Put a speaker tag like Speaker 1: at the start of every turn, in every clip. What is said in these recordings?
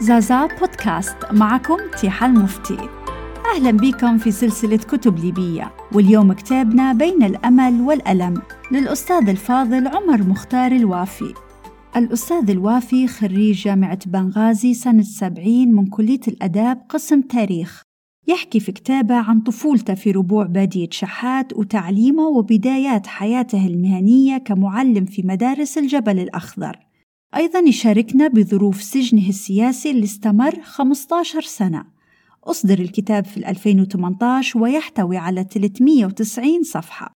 Speaker 1: زازا بودكاست معكم تيحة المفتي. أهلا بكم في سلسلة كتب ليبية واليوم كتابنا بين الأمل والألم للأستاذ الفاضل عمر مختار الوافي. الأستاذ الوافي خريج جامعة بنغازي سنة 70 من كلية الأداب قسم تاريخ. يحكي في كتابه عن طفولته في ربوع بادية شحات وتعليمه وبدايات حياته المهنية كمعلم في مدارس الجبل الأخضر. أيضا يشاركنا بظروف سجنه السياسي اللي استمر 15 سنة. أصدر الكتاب في 2018 ويحتوي على 390 صفحة.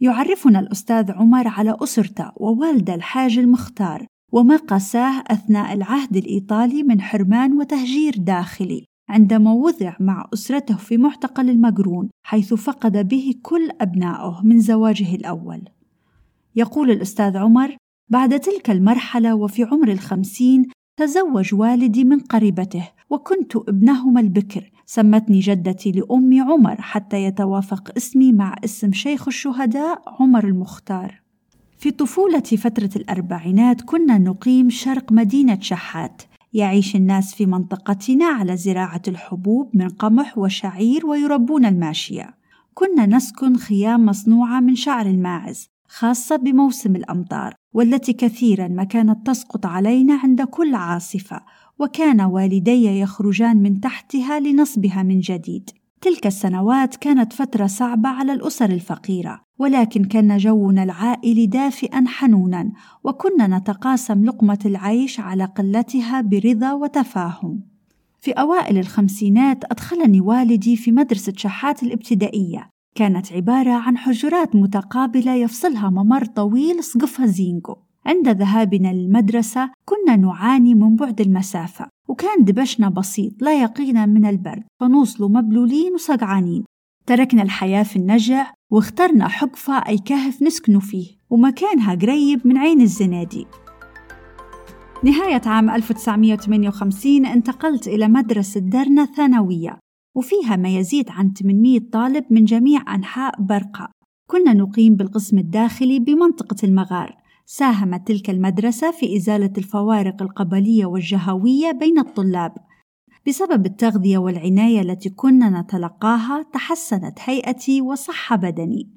Speaker 1: يعرفنا الأستاذ عمر على أسرته ووالده الحاج المختار وما قاساه أثناء العهد الإيطالي من حرمان وتهجير داخلي عندما وضع مع أسرته في معتقل المقرون حيث فقد به كل أبنائه من زواجه الأول. يقول الأستاذ عمر بعد تلك المرحلة وفي عمر الخمسين تزوج والدي من قريبته وكنت ابنهما البكر سمتني جدتي لأمي عمر حتى يتوافق اسمي مع اسم شيخ الشهداء عمر المختار. في طفولة فترة الأربعينات كنا نقيم شرق مدينة شحات يعيش الناس في منطقتنا على زراعة الحبوب من قمح وشعير ويربون الماشية. كنا نسكن خيام مصنوعة من شعر الماعز خاصة بموسم الأمطار والتي كثيرا ما كانت تسقط علينا عند كل عاصفة وكان والدي يخرجان من تحتها لنصبها من جديد. تلك السنوات كانت فترة صعبة على الأسر الفقيرة ولكن كان جونا العائلي دافئا حنونا وكنا نتقاسم لقمة العيش على قلتها برضا وتفاهم. في أوائل الخمسينات أدخلني والدي في مدرسة شحات الابتدائية كانت عبارة عن حجرات متقابلة يفصلها ممر طويل سقفها زينجو عند ذهابنا للمدرسة كنا نعاني من بعد المسافة وكان دبشنا بسيط لا يقينا من البرد فنوصلوا مبلولين وسقعانين. تركنا الحياة في النجع واخترنا حقفة أي كهف نسكن فيه ومكانها قريب من عين الزنادي. نهاية عام 1958 انتقلت إلى مدرسة درنا ثانوية وفيها ما يزيد عن 800 طالب من جميع أنحاء برقة. كنا نقيم بالقسم الداخلي بمنطقة المغار. ساهمت تلك المدرسة في إزالة الفوارق القبلية والجهوية بين الطلاب. بسبب التغذية والعناية التي كنا نتلقاها تحسنت هيئتي وصحة بدني.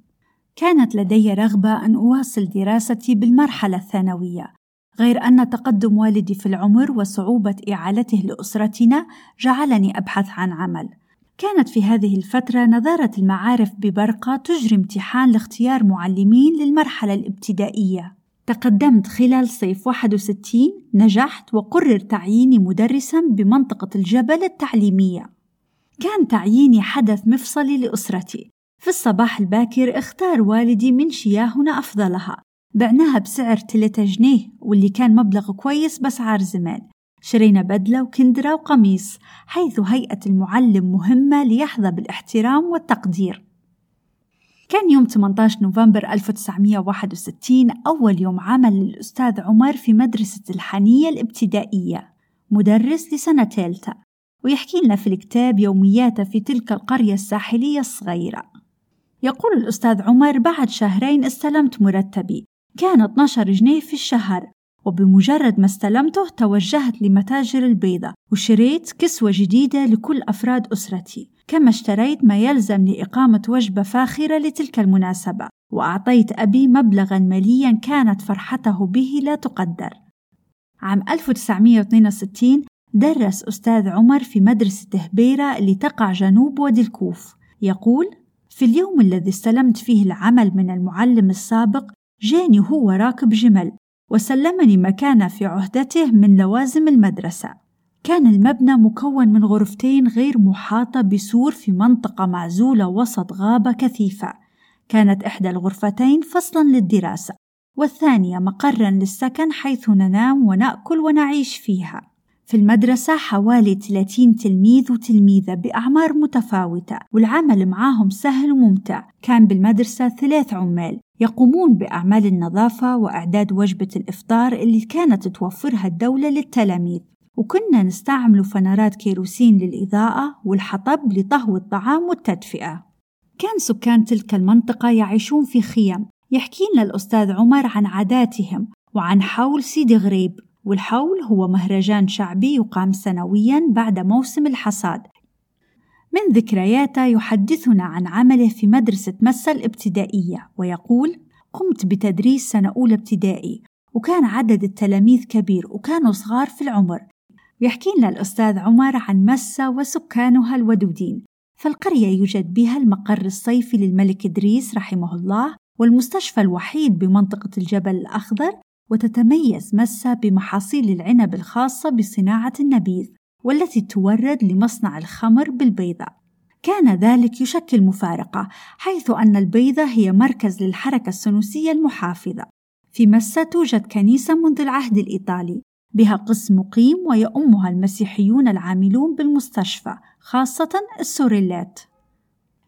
Speaker 1: كانت لدي رغبة أن أواصل دراستي بالمرحلة الثانوية. غير أن تقدم والدي في العمر وصعوبة إعالته لأسرتنا جعلني أبحث عن عمل. كانت في هذه الفترة نظارة المعارف ببرقة تجري امتحان لاختيار معلمين للمرحلة الابتدائية. تقدمت خلال صيف 61 نجحت وقرر تعييني مدرسا بمنطقة الجبل التعليمية. كان تعييني حدث مفصلي لأسرتي. في الصباح الباكر اختار والدي من شياهنا أفضلها. بعناها بسعر 3 جنيه واللي كان مبلغ كويس بأسعار زمان. شرينا بدلة وكندرة وقميص حيث هيئة المعلم مهمة ليحظى بالاحترام والتقدير. كان يوم 18 نوفمبر 1961 أول يوم عمل للأستاذ عمر في مدرسة الحنية الابتدائية مدرس لسنة ثالثة ويحكي لنا في الكتاب يومياته في تلك القرية الساحلية الصغيرة. يقول الأستاذ عمر بعد شهرين استلمت مرتبي كان 12 جنيه في الشهر وبمجرد ما استلمته توجهت لمتاجر البيضة وشريت كسوة جديدة لكل أفراد أسرتي كما اشتريت ما يلزم لإقامة وجبة فاخرة لتلك المناسبة وأعطيت أبي مبلغا ماليا كانت فرحته به لا تقدر. عام 1962 درس أستاذ عمر في مدرسة هبيرة اللي تقع جنوب وادي الكوف يقول في اليوم الذي استلمت فيه العمل من المعلم السابق جاني هو راكب جمل وسلمني مكان في عهدته من لوازم المدرسة. كان المبنى مكون من غرفتين غير محاطة بسور في منطقة معزولة وسط غابة كثيفة. كانت إحدى الغرفتين فصلا للدراسة والثانية مقرا للسكن حيث ننام ونأكل ونعيش فيها. في المدرسة حوالي 30 تلميذ وتلميذة بأعمار متفاوتة والعمل معاهم سهل وممتع. كان بالمدرسة ثلاث عمال يقومون بأعمال النظافة وإعداد وجبة الإفطار اللي كانت توفرها الدولة للتلاميذ. وكنا نستعمل فنارات كيروسين للإضاءة والحطب لطهو الطعام والتدفئة. كان سكان تلك المنطقة يعيشون في خيم. يحكي لنا الأستاذ عمر عن عاداتهم وعن حول سيدي غريب. والحول هو مهرجان شعبي يقام سنويا بعد موسم الحصاد. من ذكرياته يحدثنا عن عمله في مدرسة مسا الابتدائية ويقول قمت بتدريس سنة أولى ابتدائي وكان عدد التلاميذ كبير وكانوا صغار في العمر. يحكي لنا الأستاذ عمر عن مسا وسكانها الودودين فالقرية يوجد بها المقر الصيفي للملك إدريس رحمه الله والمستشفى الوحيد بمنطقة الجبل الأخضر وتتميز مسا بمحاصيل العنب الخاصة بصناعة النبيذ. والتي تورد لمصنع الخمر بالبيضة كان ذلك يشكل مفارقة حيث أن البيضة هي مركز للحركة السنوسية المحافظة. في مسا توجد كنيسة منذ العهد الإيطالي بها قسم مقيم ويؤمها المسيحيون العاملون بالمستشفى خاصة السوريلات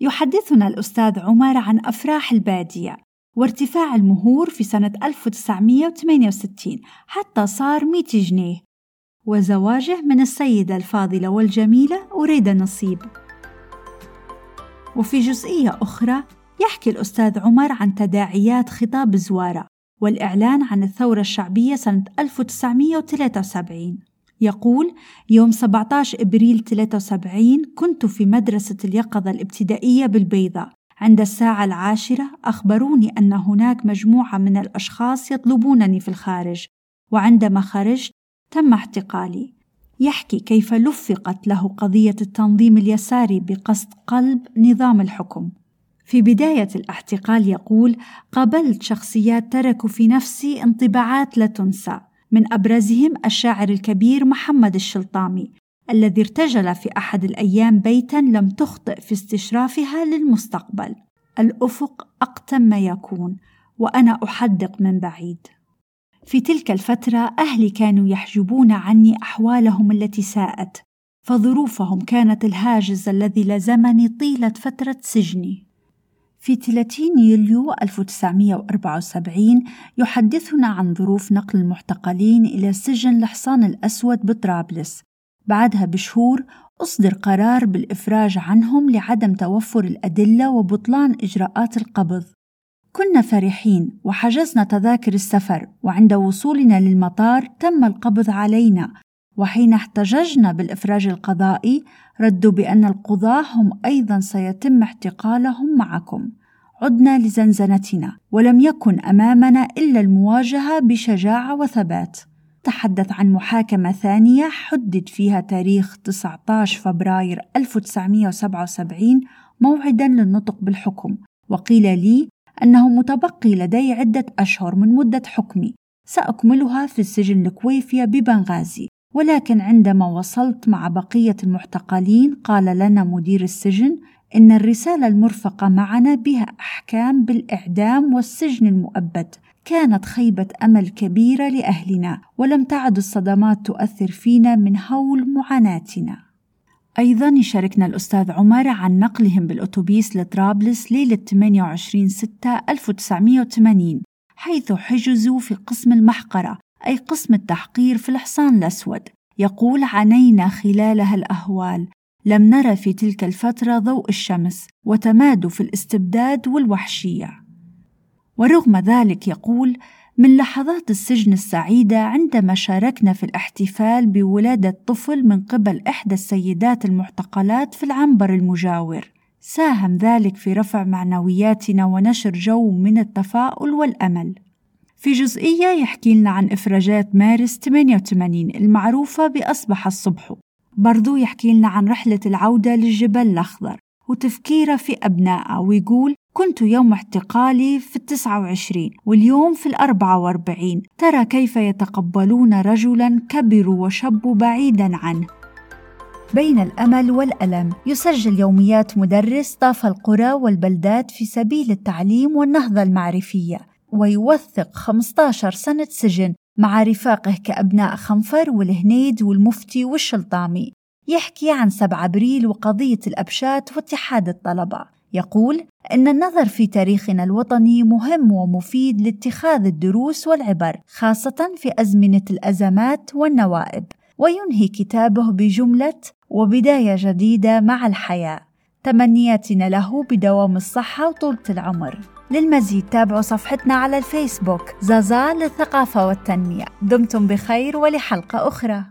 Speaker 1: يحدثنا الأستاذ عمر عن أفراح البادية وارتفاع المهور في سنة 1968 حتى صار 100 جنيه. وزواجه من السيدة الفاضلة والجميلة أريد نصيب. وفي جزئية أخرى يحكي الأستاذ عمر عن تداعيات خطاب زوارة والإعلان عن الثورة الشعبية سنة 1973 يقول يوم 17 إبريل 73 كنت في مدرسة اليقظة الابتدائية بالبيضاء. عند الساعة العاشرة أخبروني أن هناك مجموعة من الأشخاص يطلبونني في الخارج. وعندما خرجت تم اعتقالي يحكي كيف لفقت له قضية التنظيم اليساري بقصد قلب نظام الحكم في بداية الاحتقال يقول: قابلت شخصيات تركوا في نفسي انطباعات لا تنسى، من أبرزهم الشاعر الكبير محمد الشلطامي، الذي ارتجل في أحد الأيام بيتا لم تخطئ في استشرافها للمستقبل. الأفق أقتم ما يكون، وأنا أحدق من بعيد. في تلك الفترة أهلي كانوا يحجبون عني أحوالهم التي ساءت، فظروفهم كانت الهاجس الذي لزمني طيلة فترة سجني. في 30 يوليو 1974 يحدثنا عن ظروف نقل المعتقلين إلى سجن الحصان الأسود بطرابلس بعدها بشهور أصدر قرار بالإفراج عنهم لعدم توفر الأدلة وبطلان إجراءات القبض كنا فرحين وحجزنا تذاكر السفر وعند وصولنا للمطار تم القبض علينا. وحين احتججنا بالإفراج القضائي ردوا بأن القضاة هم أيضا سيتم احتقالهم معكم. عدنا لزنزنتنا ولم يكن أمامنا إلا المواجهة بشجاعة وثبات. تحدث عن محاكمة ثانية حدد فيها تاريخ 19 فبراير 1977 موعدا للنطق بالحكم. وقيل لي أنه متبقي لدي عدة أشهر من مدة حكمي. سأكملها في السجن الكويفية ببنغازي. ولكن عندما وصلت مع بقية المعتقلين قال لنا مدير السجن إن الرسالة المرفقة معنا بها أحكام بالإعدام والسجن المؤبد. كانت خيبة أمل كبيرة لأهلنا ولم تعد الصدمات تؤثر فينا من هول معاناتنا. أيضا يشاركنا الأستاذ عمر عن نقلهم بالأتوبيس لطرابلس ليلة 28 6 1980 حيث حجزوا في قسم المحقرة أي قسم التحقير في الحصان الأسود. يقول عانينا خلالها الأهوال. لم نرى في تلك الفترة ضوء الشمس وتمادوا في الاستبداد والوحشية. ورغم ذلك يقول من لحظات السجن السعيدة عندما شاركنا في الاحتفال بولادة طفل من قبل إحدى السيدات المعتقلات في العنبر المجاور. ساهم ذلك في رفع معنوياتنا ونشر جو من التفاؤل والأمل. في جزئية يحكي لنا عن إفراجات مارس 88 المعروفة بأصبح الصبح. برضو يحكي لنا عن رحلة العودة للجبل الأخضر وتفكيره في أبنائه ويقول كنت يوم اعتقالي في التسعة وعشرين واليوم في الأربعة وأربعين. ترى كيف يتقبلون رجلا كبروا وشبوا بعيدا عنه. بين الأمل والألم يسجل يوميات مدرس طاف القرى والبلدات في سبيل التعليم والنهضة المعرفية ويوثق 15 سنة سجن مع رفاقه كأبناء خنفر والهنيد والمفتي والشلطامي. يحكي عن 7 أبريل وقضية الأبشات واتحاد الطلبة. يقول إن النظر في تاريخنا الوطني مهم ومفيد لاتخاذ الدروس والعبر خاصة في أزمنة الأزمات والنوائب وينهي كتابه بجملة وبداية جديدة مع الحياة. تمنياتنا له بدوام الصحة وطولة العمر. للمزيد تابعوا صفحتنا على الفيسبوك زازا للثقافة والتنمية. دمتم بخير ولحلقة أخرى.